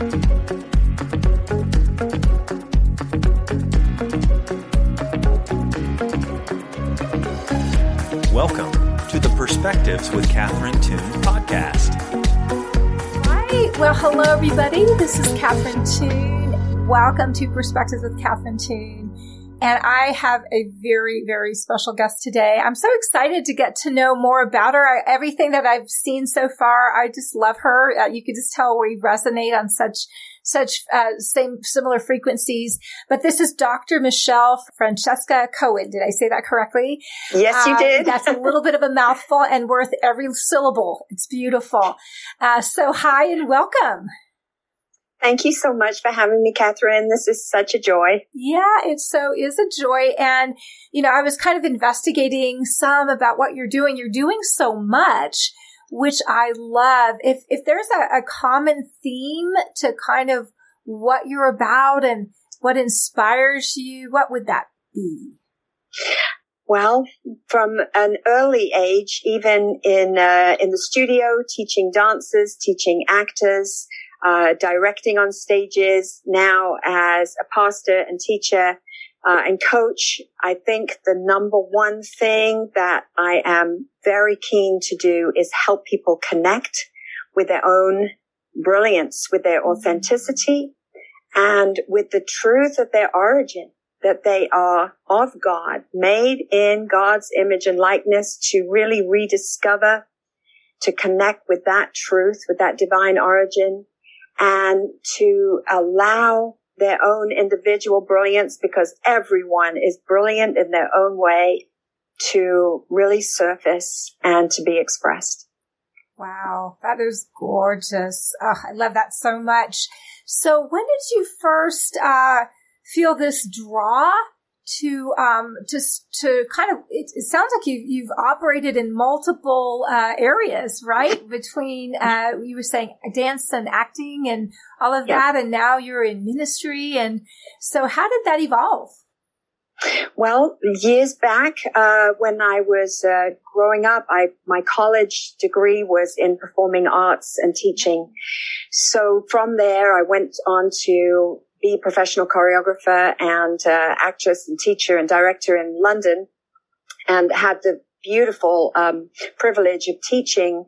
Welcome to the Perspectives with Catherine Toon podcast. Hi, well, hello everybody. This is Catherine Toon. Welcome to Perspectives with Catherine Toon. And I have a very, very special guest today. I'm so excited to get to know more about her. Everything that I've seen so far, I just love her. Uh, you can just tell we resonate on such such uh, same similar frequencies. But this is Dr. Michelle Francesca Cohen. Did I say that correctly? Yes, you uh, did. that's a little bit of a mouthful and worth every syllable. It's beautiful. Uh, so hi and welcome. Thank you so much for having me, Catherine. This is such a joy. Yeah, it so is a joy. And, you know, I was kind of investigating some about what you're doing. You're doing so much which I love. If, if there's a, a common theme to kind of what you're about and what inspires you, what would that be? Well, from an early age, even in uh, in the studio, teaching dancers, teaching actors, uh, directing on stages. Now, as a pastor and teacher, uh, and coach, I think the number one thing that I am very keen to do is help people connect with their own brilliance, with their authenticity and with the truth of their origin, that they are of God, made in God's image and likeness to really rediscover, to connect with that truth, with that divine origin and to allow their own individual brilliance because everyone is brilliant in their own way to really surface and to be expressed. Wow, that is gorgeous. Oh, I love that so much. So when did you first uh, feel this draw to um just to kind of it, it, sounds like you you've operated in multiple uh, areas right? Between uh you were saying dance and acting and all of that and now you're in ministry and so how did that evolve? Well, years back, uh, when I was uh, growing up, I my college degree was in performing arts and teaching. So from there, I went on to be a professional choreographer and uh, actress and teacher and director in London and had the beautiful um, privilege of teaching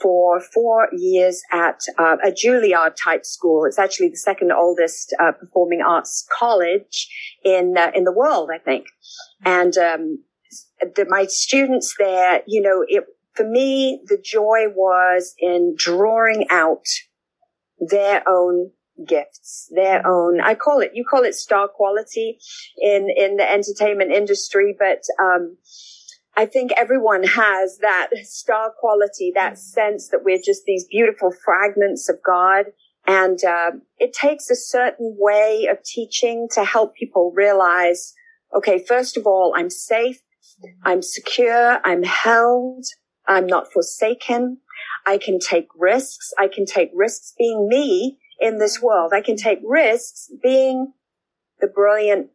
for four years at uh, a Juilliard type school. It's actually the second oldest uh, performing arts college in uh, in the world, I think. And um, the, my students there, you know, it for me the joy was in drawing out their own gifts, their own, I call it, you call it star quality in, in the entertainment industry, but, um, I think everyone has that star quality, that sense that we're just these beautiful fragments of God. And, uh, it takes a certain way of teaching to help people realize, okay, first of all, I'm safe. I'm secure. I'm held. I'm not forsaken. I can take risks. I can take risks being me in this world. I can take risks being the brilliant,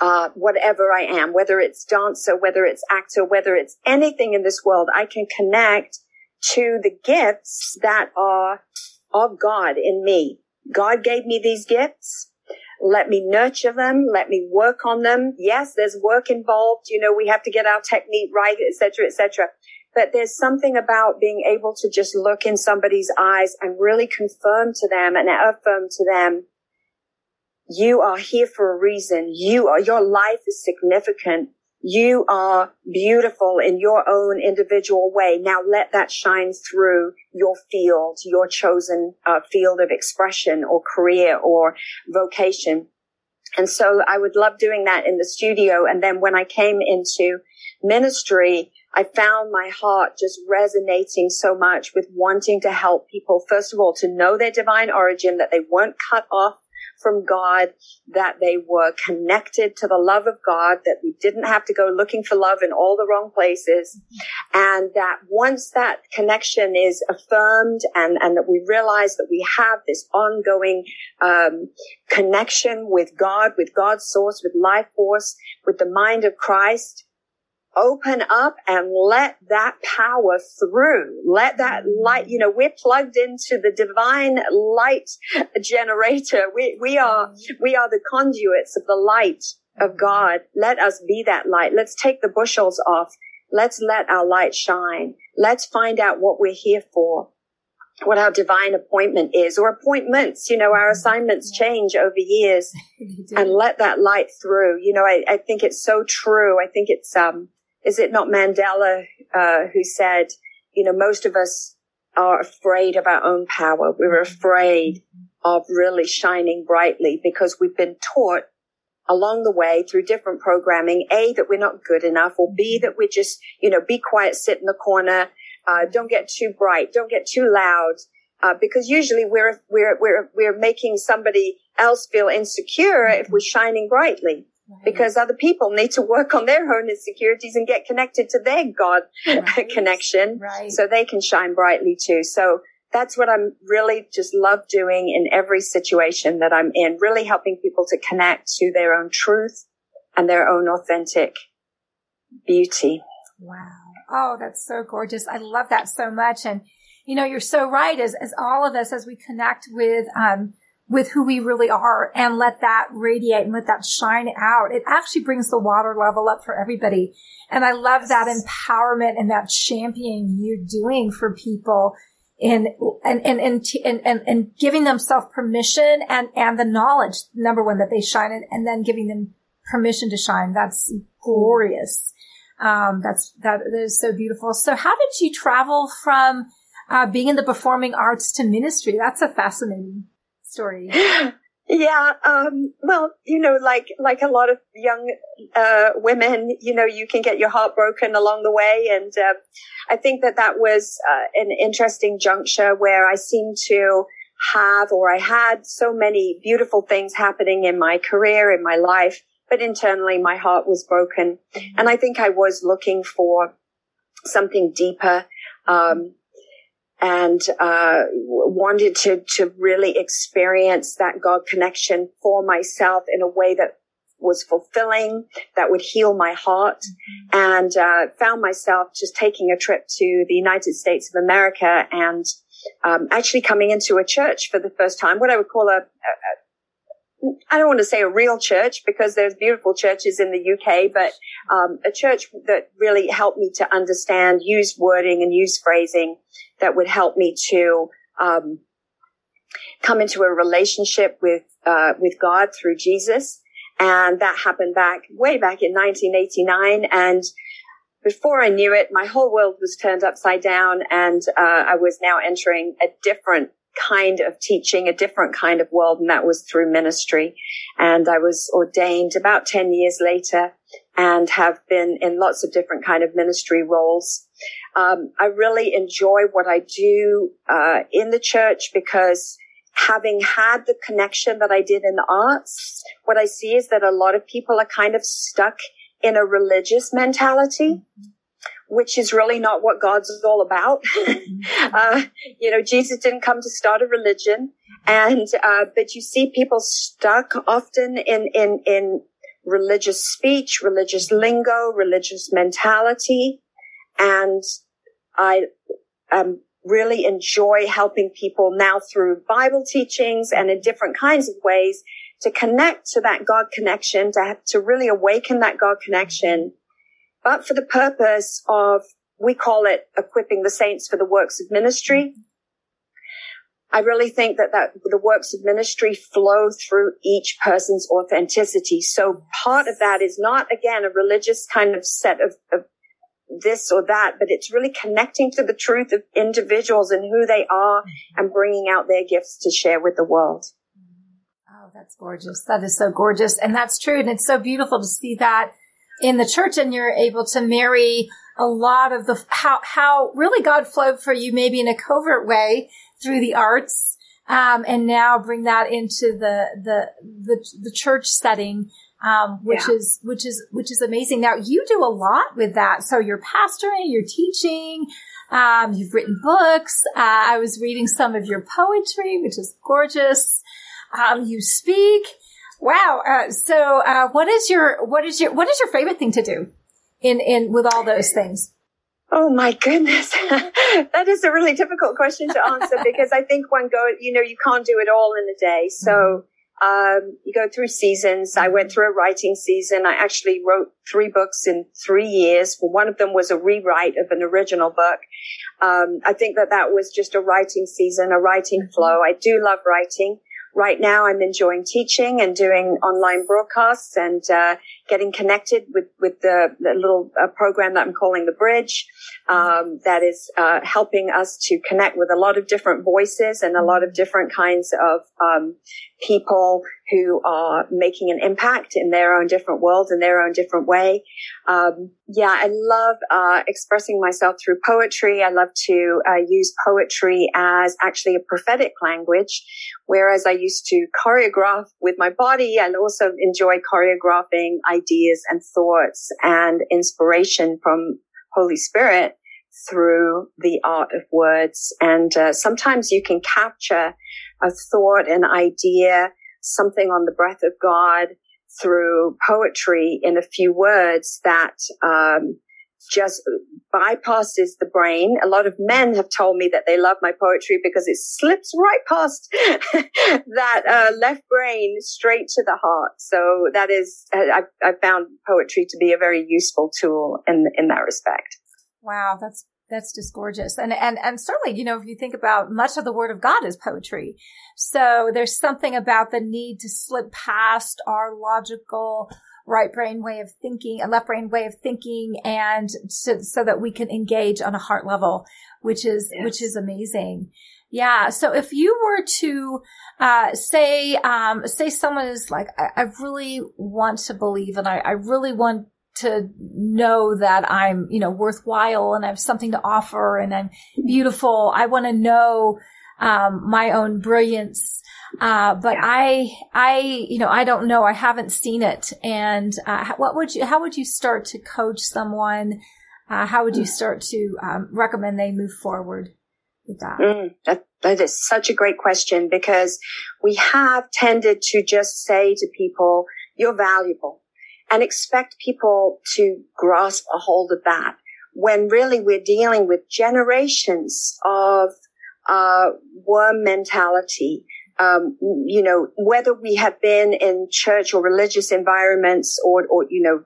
uh, whatever I am, whether it's dancer, whether it's actor, whether it's anything in this world. I can connect to the gifts that are of God in me. God gave me these gifts. Let me nurture them. Let me work on them. Yes, there's work involved. You know, we have to get our technique right, etc., etc but there's something about being able to just look in somebody's eyes and really confirm to them and affirm to them, you are here for a reason. You are, your life is significant. You are beautiful in your own individual way. Now let that shine through your field, your chosen uh, field of expression or career or vocation. And so I would love doing that in the studio. And then when I came into ministry, I found my heart just resonating so much with wanting to help people, first of all, to know their divine origin, that they weren't cut off from God, that they were connected to the love of God, that we didn't have to go looking for love in all the wrong places. And that once that connection is affirmed and, and that we realize that we have this ongoing, um, connection with God, with God's source, with life force, with the mind of Christ, open up and let that power through. Let that light, you know, we're plugged into the divine light generator. We, we are, mm-hmm. we are the conduits of the light of mm-hmm. God. Let us be that light. Let's take the bushels off. Let's let our light shine. Let's find out what we're here for what our divine appointment is or appointments. You know, our mm-hmm. assignments change over years and let that light through. You know, I, I think it's so true. I think it's, um, is it not Mandela, uh, who said, you know, most of us are afraid of our own power. We're afraid of really shining brightly because we've been taught along the way through different programming, A, that we're not good enough or B, that we're just, you know, be quiet, sit in the corner, uh, don't get too bright. Don't get too loud. Uh, because usually we're, we're, we're, we're making somebody else feel insecure if we're shining brightly. Right. Because other people need to work on their own insecurities and get connected to their God right. connection. Right. So they can shine brightly too. So that's what I'm really just love doing in every situation that I'm in, really helping people to connect to their own truth and their own authentic beauty. Wow. Oh, that's so gorgeous. I love that so much. And, you know, you're so right as, as all of us, as we connect with, um, with who we really are and let that radiate and let that shine out. It actually brings the water level up for everybody. And I love that empowerment and that championing you're doing for people in and and and and, and, giving them self permission and and the knowledge number one that they shine and, and then giving them permission to shine. That's glorious. Um, that's, that is so beautiful. So how did you travel from, uh, being in the performing arts to ministry? That's a fascinating story. Yeah, um, well, you know, like, like a lot of young, uh, women, you know, you can get your heart broken along the way. And, uh, I think that that was, uh, an interesting juncture where I seemed to have, or I had so many beautiful things happening in my career, in my life but internally my heart was broken. Mm-hmm. And I think I was looking for something deeper. Um, and uh, wanted to to really experience that God connection for myself in a way that was fulfilling, that would heal my heart, mm-hmm. and uh, found myself just taking a trip to the United States of America and um, actually coming into a church for the first time, what I would call a, a I don't want to say a real church because there's beautiful churches in the UK, but um, a church that really helped me to understand, use wording and use phrasing that would help me to um, come into a relationship with uh, with God through Jesus. And that happened back way back in 1989. And before I knew it, my whole world was turned upside down, and uh, I was now entering a different kind of teaching, a different kind of world, and that was through ministry. And I was ordained about 10 years later and have been in lots of different kind of ministry roles. Um, I really enjoy what I do uh, in the church because having had the connection that I did in the arts, what I see is that a lot of people are kind of stuck in a religious mentality. Mm-hmm which is really not what God's all about. uh, you know, Jesus didn't come to start a religion. And, uh, but you see people stuck often in, in, in religious speech, religious lingo, religious mentality. And I, um, really enjoy helping people now through Bible teachings and in different kinds of ways to connect to that God connection, to, to really awaken that God connection but for the purpose of, we call it equipping the saints for the works of ministry. I really think that, that the works of ministry flow through each person's authenticity. So part of that is not, again, a religious kind of set of, of this or that, but it's really connecting to the truth of individuals and who they are mm-hmm. and bringing out their gifts to share with the world. Oh, that's gorgeous. That is so gorgeous. And that's true. And it's so beautiful to see that in the church and you're able to marry a lot of the how how really God flowed for you maybe in a covert way through the arts um, and now bring that into the the the, the church setting um, which yeah. is which is which is amazing. Now you do a lot with that. So you're pastoring you're teaching um, you've written books. Uh, I was reading some of your poetry which is gorgeous. Um, you speak Wow. Uh, so, uh, what is your what is your what is your favorite thing to do in, in, with all those things? Oh my goodness. that is a really difficult question to answer because I think one go, you know, you can't do it all in a day. So, mm-hmm. Um, you go through seasons. I went through a writing season. I actually wrote three books in three years. One of them was a rewrite of an original book. Um, I think that that was just a writing season, a writing flow. I do love writing right now I'm enjoying teaching and doing online broadcasts and uh, getting connected with with the, the little uh, program that I'm calling the Bridge. Um, that is uh, helping us to connect with a lot of different voices and a lot of different kinds of um, people who are making an impact in their own different worlds in their own different way. Um, yeah, I love uh, expressing myself through poetry. I love to uh, use poetry as actually a prophetic language, whereas I used to choreograph with my body. I also enjoy choreographing ideas and thoughts and inspiration from Holy Spirit through the art of words. And uh, sometimes you can capture a thought, an idea, something on the breath of God through poetry in a few words that um, just bypasses the brain. A lot of men have told me that they love my poetry because it slips right past that uh, left brain straight to the heart. So that is, I, I found poetry to be a very useful tool in in that respect. Wow, that's that's just gorgeous. And, and, and certainly, you know, if you think about much of the word of God is poetry. So there's something about the need to slip past our logical right brain way of thinking, a left brain way of thinking, and so, so that we can engage on a heart level, which is, yes. which is amazing. Yeah. So if you were to, uh, say, um, say someone is like, I, I really want to believe and I, I really want to know that I'm, you know, worthwhile and I have something to offer and I'm beautiful. I want to know, um, my own brilliance. Uh, but. I, I, you know, I don't know. I haven't seen it. And, uh, what would you, how would you start to coach someone? Uh, how would you start to, um, recommend they move forward with that? Mm, that? That is such a great question because we have tended to just say to people, you're valuable and expect people to grasp a hold of that when really we're dealing with generations of uh, worm mentality. Um, you know, whether we have been in church or religious environments or, or, you know,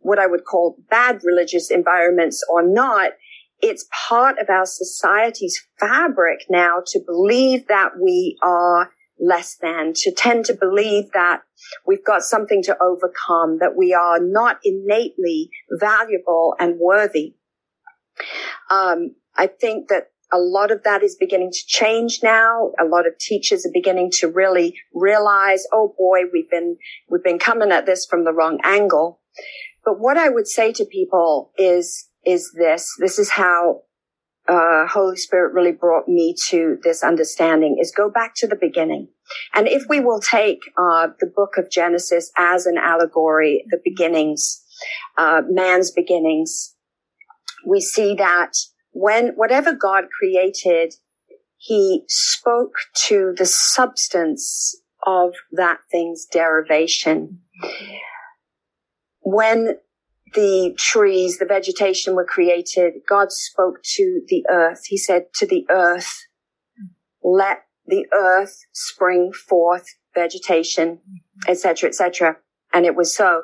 what I would call bad religious environments or not, it's part of our society's fabric now to believe that we are less than, to tend to believe that we've got something to overcome, that we are not innately valuable and worthy. Um, I think that a lot of that is beginning to change now. A lot of teachers are beginning to really realize, oh boy, we've been, we've been coming at this from the wrong angle. But what I would say to people is, is this, this is how uh, Holy Spirit really brought me to this understanding is go back to the beginning. And if we will take uh, the book of Genesis as an allegory, the beginnings, uh, man's beginnings, we see that when whatever God created, he spoke to the substance of that thing's derivation. When the trees, the vegetation were created, God spoke to the earth. He said to the earth, let the earth spring forth vegetation, etc., etc. And it was so.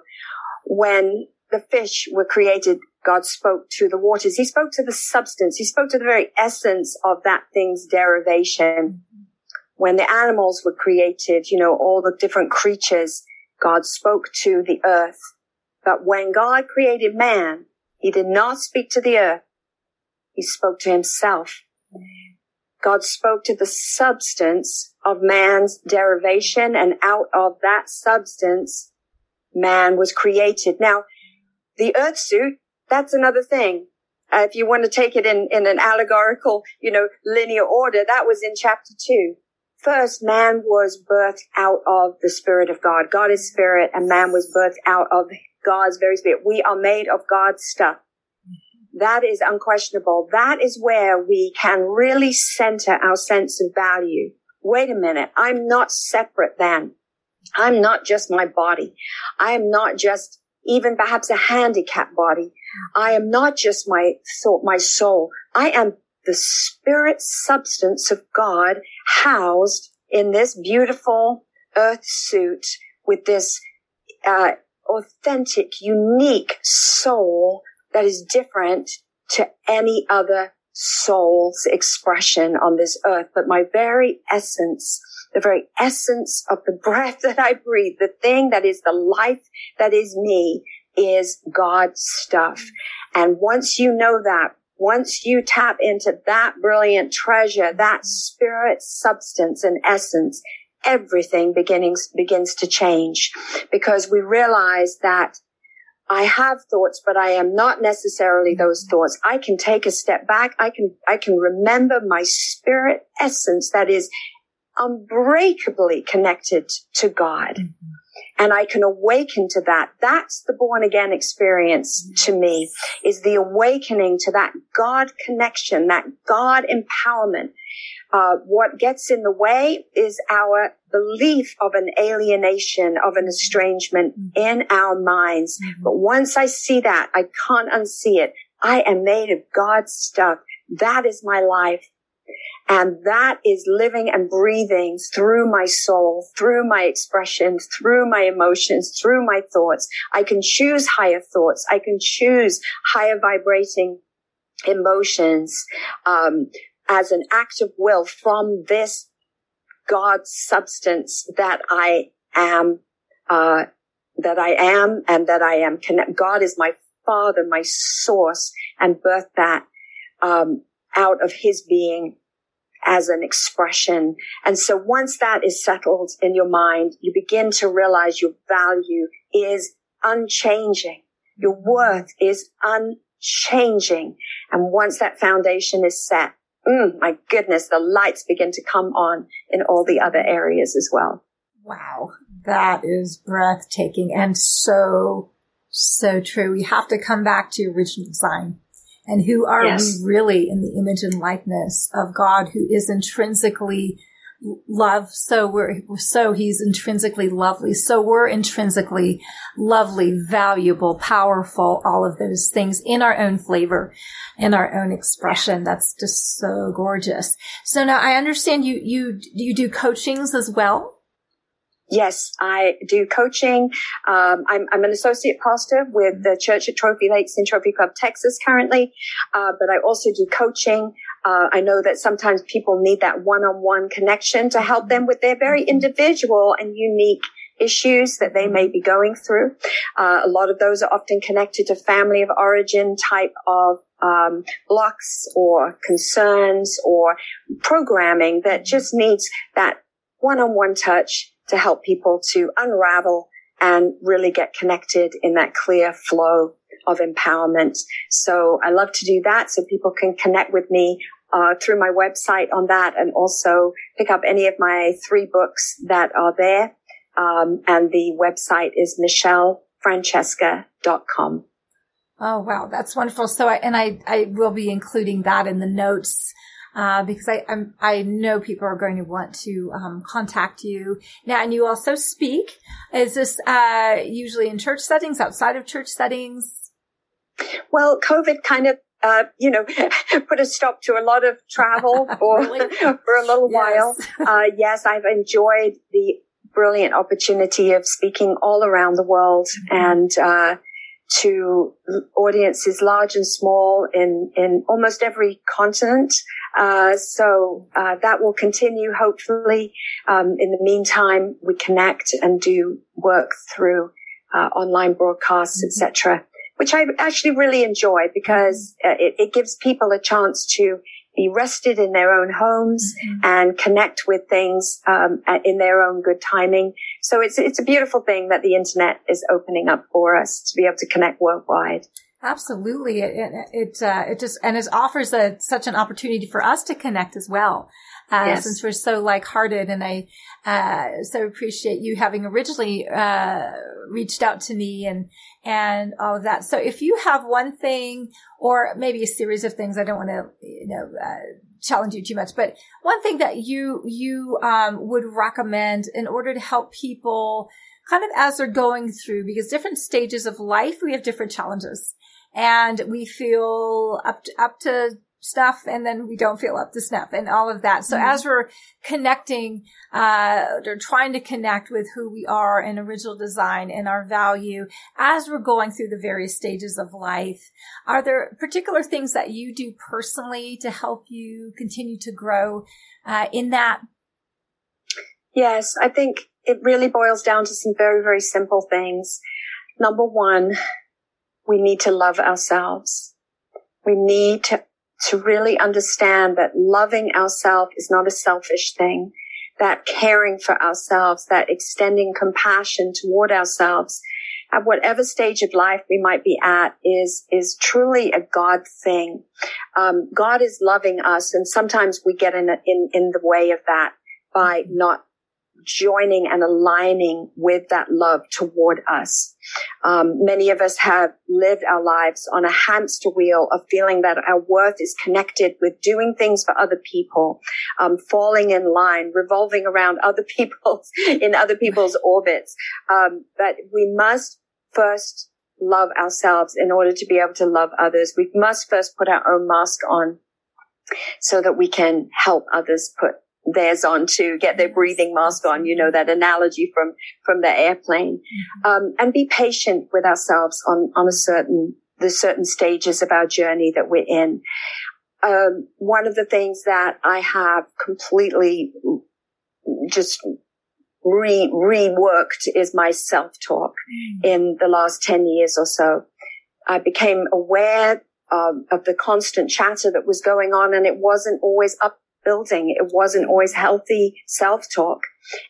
When the fish were created, God spoke to the waters. He spoke to the substance. He spoke to the very essence of that thing's derivation. When the animals were created, you know, all the different creatures, God spoke to the earth but when God created man, he did not speak to the earth. He spoke to himself. God spoke to the substance of man's derivation and out of that substance, man was created. Now, the earth suit, that's another thing. Uh, if you want to take it in, in an allegorical, you know, linear order, that was in chapter two. First, man was birthed out of the spirit of God. God is spirit and man was birthed out of God's very spirit. We are made of God's stuff. That is unquestionable. That is where we can really center our sense of value. Wait a minute. I'm not separate then. I'm not just my body. I am not just even perhaps a handicapped body. I am not just my thought, my soul. I am the spirit substance of God housed in this beautiful earth suit with this uh, authentic, unique soul that is different to any other soul's expression on this earth. But my very essence, the very essence of the breath that I breathe, the thing that is the life that is me is God's stuff. And once you know that, once you tap into that brilliant treasure, that spirit substance and essence, everything beginnings, begins to change because we realize that I have thoughts, but I am not necessarily those thoughts. I can take a step back. I can, I can remember my spirit essence that is unbreakably connected to God. Mm-hmm. And I can awaken to that. That's the born again experience to me is the awakening to that God connection, that God empowerment. Uh, what gets in the way is our belief of an alienation, of an estrangement mm-hmm. in our minds. Mm-hmm. But once I see that, I can't unsee it. I am made of God's stuff. That is my life. And that is living and breathing through my soul, through my expressions, through my emotions, through my thoughts. I can choose higher thoughts. I can choose higher vibrating emotions, um, as an act of will from this God substance that I am, uh, that I am and that I am connect. God is my father, my source and birthed that, um, out of his being as an expression. And so once that is settled in your mind, you begin to realize your value is unchanging. Your worth is unchanging. And once that foundation is set, mm, my goodness, the lights begin to come on in all the other areas as well. Wow. That is breathtaking and so, so true. We have to come back to original design and who are yes. we really in the image and likeness of God who is intrinsically love. So we're, so he's intrinsically lovely. So we're intrinsically lovely, valuable, powerful, all of those things in our own flavor, in our own expression. That's just so gorgeous. So now I understand you, you, you do coachings as well. Yes, I do coaching. Um, I'm, I'm, an associate pastor with the Church at Trophy Lakes in Trophy Club, Texas currently. Uh, but I also do coaching. Uh, I know that sometimes people need that one-on-one connection to help them with their very individual and unique issues that they may be going through. Uh, a lot of those are often connected to family of origin type of um, blocks or concerns or programming that just needs that one-on-one touch to help people to unravel and really get connected in that clear flow of empowerment. So I love to do that so people can connect with me uh, through my website on that and also pick up any of my three books that are there. Um, and the website is michellefrancesca.com. Oh, wow. That's wonderful. So I, and I, I will be including that in the notes uh, because I I'm, i know people are going to want to um, contact you now. And you also speak. Is this uh, usually in church settings, outside of church settings? Well, COVID kind of uh, you know, put a stop to a lot of travel for, for a little yes. while. Uh, yes, I've enjoyed the brilliant opportunity of speaking all around the world mm-hmm. and, uh, to audiences large and small in, in almost every continent. Uh, so uh, that will continue. Hopefully, um, in the meantime, we connect and do work through uh, online broadcasts, mm-hmm. etc., which I actually really enjoy because uh, it, it, gives people a chance to be rested in their own homes mm-hmm. and connect with things um, in their own good timing. So it's it's a beautiful thing that the internet is opening up for us to be able to connect worldwide. Absolutely. It, it, it, uh, it, just, and it offers a, such an opportunity for us to connect as well. Uh, yes. since we're so like-hearted and I, uh, so appreciate you having originally, uh, reached out to me and, and all of that. So if you have one thing or maybe a series of things, I don't want to, you know, uh, challenge you too much, but one thing that you, you, um, would recommend in order to help people kind of as they're going through, because different stages of life, we have different challenges and we feel up to, up to stuff and then we don't feel up to snuff and all of that. So mm-hmm. as we're connecting, uh, or trying to connect with who we are in original design and our value as we're going through the various stages of life, are there particular things that you do personally to help you continue to grow, uh, in that? Yes, I think it really boils down to some very, very simple things. Number one, we need to love ourselves. We need to to really understand that loving ourselves is not a selfish thing, that caring for ourselves, that extending compassion toward ourselves at whatever stage of life we might be at is, is truly a God thing. Um, God is loving us and sometimes we get in, in, in the way of that by not joining and aligning with that love toward us. Um, many of us have lived our lives on a hamster wheel of feeling that our worth is connected with doing things for other people, um, falling in line, revolving around other people's in other people's orbits. Um, but we must first love ourselves in order to be able to love others. We must first put our own mask on so that we can help others put theirs on to get their breathing mask on, you know, that analogy from, from the airplane. Mm-hmm. Um, and be patient with ourselves on, on a certain, the certain stages of our journey that we're in. Um, one of the things that I have completely just re, reworked is my self-talk mm. in the last 10 years or so. I became aware um, of the constant chatter that was going on and it wasn't always up building. It wasn't always healthy self-talk.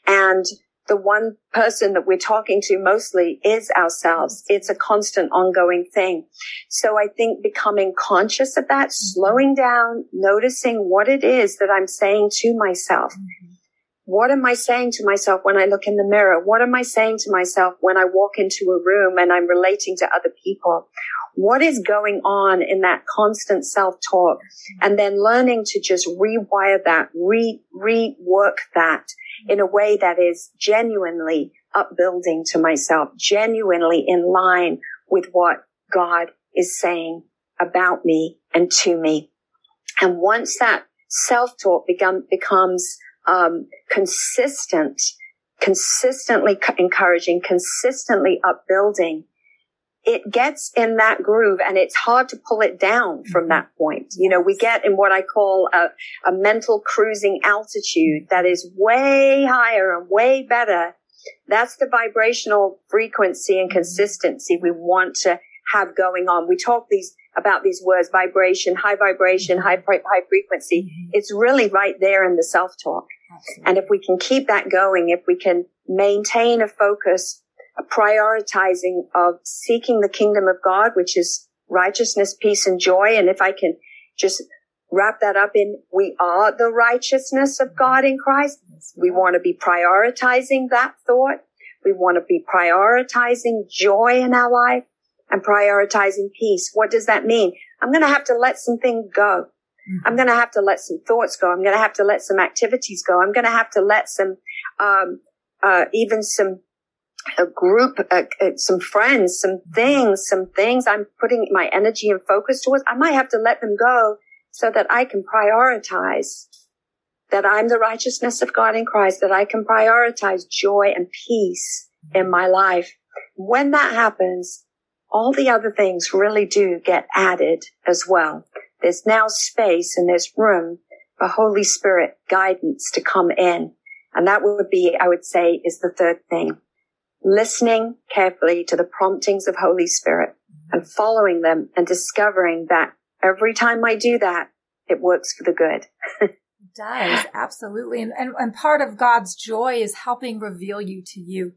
And the one person that we're talking to mostly is ourselves. It's a constant ongoing thing. So I think becoming conscious of that, slowing down, noticing what it is that I'm saying to myself. Mm-hmm. What am I saying to myself when I look in the mirror? What am I saying to myself when I walk into a room and I'm relating to other people? What is going on in that constant self-talk and then learning to just rewire that, re, rework that in a way that is genuinely upbuilding to myself, genuinely in line with what God is saying about me and to me. And once that self-talk become, becomes um, consistent, consistently encouraging, consistently upbuilding, it gets in that groove and it's hard to pull it down from mm-hmm. that point. You know, we get in what I call a, a mental cruising altitude that is way higher and way better. That's the vibrational frequency and mm-hmm. consistency we want to have going on. We talk these about these words, vibration, high vibration, mm-hmm. high, high frequency. Mm-hmm. It's really right there in the self talk. And if we can keep that going, if we can maintain a focus a prioritizing of seeking the kingdom of God, which is righteousness, peace, and joy. And if I can just wrap that up in we are the righteousness of God in Christ. We want to be prioritizing that thought. We want to be prioritizing joy in our life and prioritizing peace. What does that mean? I'm going to have to let some things go. Mm-hmm. I'm going to have to let some thoughts go. I'm going to have to let some activities go. I'm going to have to let some, um, uh, even some a group, uh, uh, some friends, some things, some things I'm putting my energy and focus towards, I might have to let them go so that I can prioritize that I'm the righteousness of God in Christ, that I can prioritize joy and peace in my life. When that happens, all the other things really do get added as well. There's now space and there's room for Holy Spirit guidance to come in. And that would be, I would say, is the third thing listening carefully to the promptings of Holy Spirit and following them and discovering that every time I do that, it works for the good. it does, absolutely. And, and, and, part of God's joy is helping reveal you to you.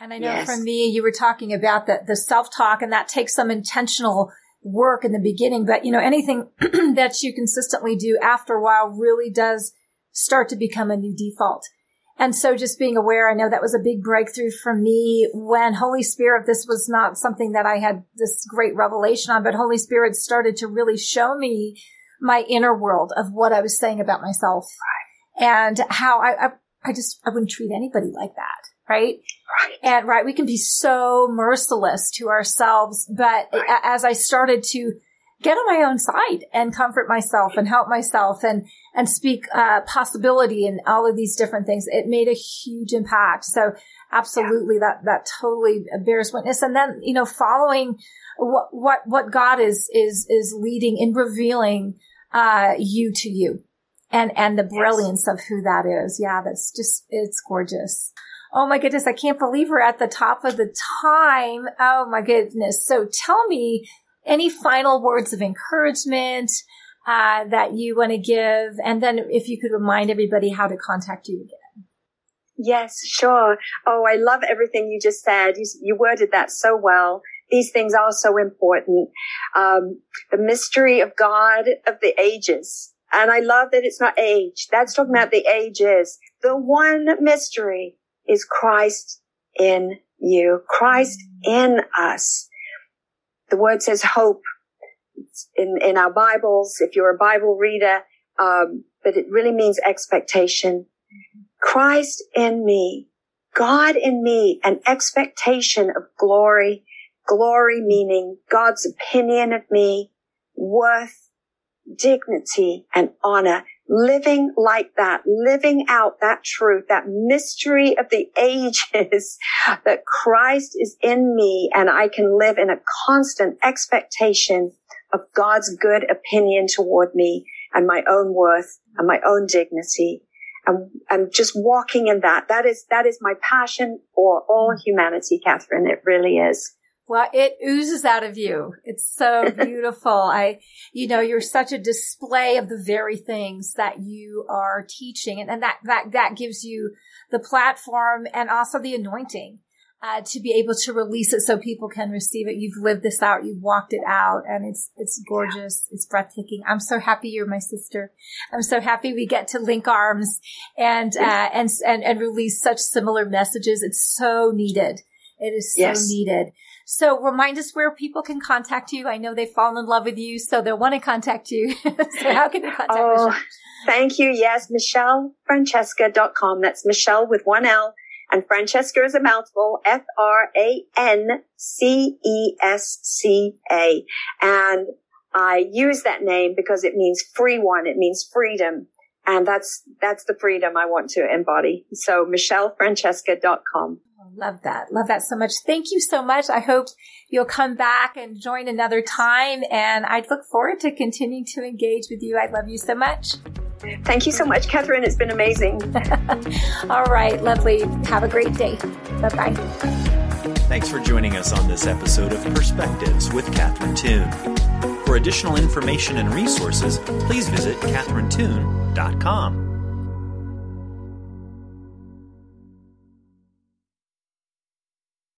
And I know yes. for me, you were talking about the, the self-talk and that takes some intentional work in the beginning, but you know, anything that you consistently do after a while really does start to become a new default. And so just being aware, I know that was a big breakthrough for me when Holy Spirit, this was not something that I had this great revelation on, but Holy Spirit started to really show me my inner world of what I was saying about myself and how I, I I just, I wouldn't treat anybody like that. Right? Right. And right, we can be so merciless to ourselves. But Right. as I started to get on my own side and comfort myself and help myself and, and speak, uh, possibility and all of these different things, it made a huge impact. So absolutely that, that totally bears witness. And then, you know, following what, what, what God is, is, is leading in revealing, uh, you to you and, and the brilliance of who that is. Yeah. That's just, it's gorgeous. Oh my goodness. I can't believe we're at the top of the time. Oh my goodness. So tell me any final words of encouragement, uh, that you want to give. And then if you could remind everybody how to contact you again. Yes, sure. Oh, I love everything you just said. You, you worded that so well. These things are so important. Um, the mystery of God of the ages. And I love that it's not age. That's talking about the ages. The one mystery is Christ in you, Christ in us. The word says hope in, in our Bibles, if you're a Bible reader, um, but it really means expectation. Christ in me, God in me, an expectation of glory, glory meaning God's opinion of me, worth, dignity and honor, living like that, living out that truth, that mystery of the ages that Christ is in me and I can live in a constant expectation of God's good opinion toward me and my own worth and my own dignity. And, and just walking in that, that is, that is my passion for all humanity, Catherine. It really is. Well, it oozes out of you. It's so beautiful. I, you know, you're such a display of the very things that you are teaching. And, and that, that, that gives you the platform and also the anointing. Uh, to be able to release it so people can receive it. You've lived this out. You've walked it out and it's, it's gorgeous. It's breathtaking. I'm so happy you're my sister. I'm so happy we get to link arms and, uh, and, and, and release such similar messages. It's so needed. It is so Yes. needed. So remind us where people can contact you. I know they've fallen in love with you, so they'll want to contact you. so how can they contact Oh, Michelle? thank you. Yes, michellefrancesca.com. That's Michelle with one L and Francesca is a mouthful. F-R-A-N-C-E-S-C-A. And I use that name because it means free one. It means freedom. And that's, that's the freedom I want to embody. So michellefrancesca.com. Oh, Love that. Love that so much. Thank you so much. I hope you'll come back and join another time. And I look forward to continuing to engage with you. I love you so much. Thank you so much, Catherine. It's been amazing. All right. Lovely. Have a great day. Bye bye. Thanks for joining us on this episode of Perspectives with Catherine Toon. For additional information and resources, please visit catherinetoon.com.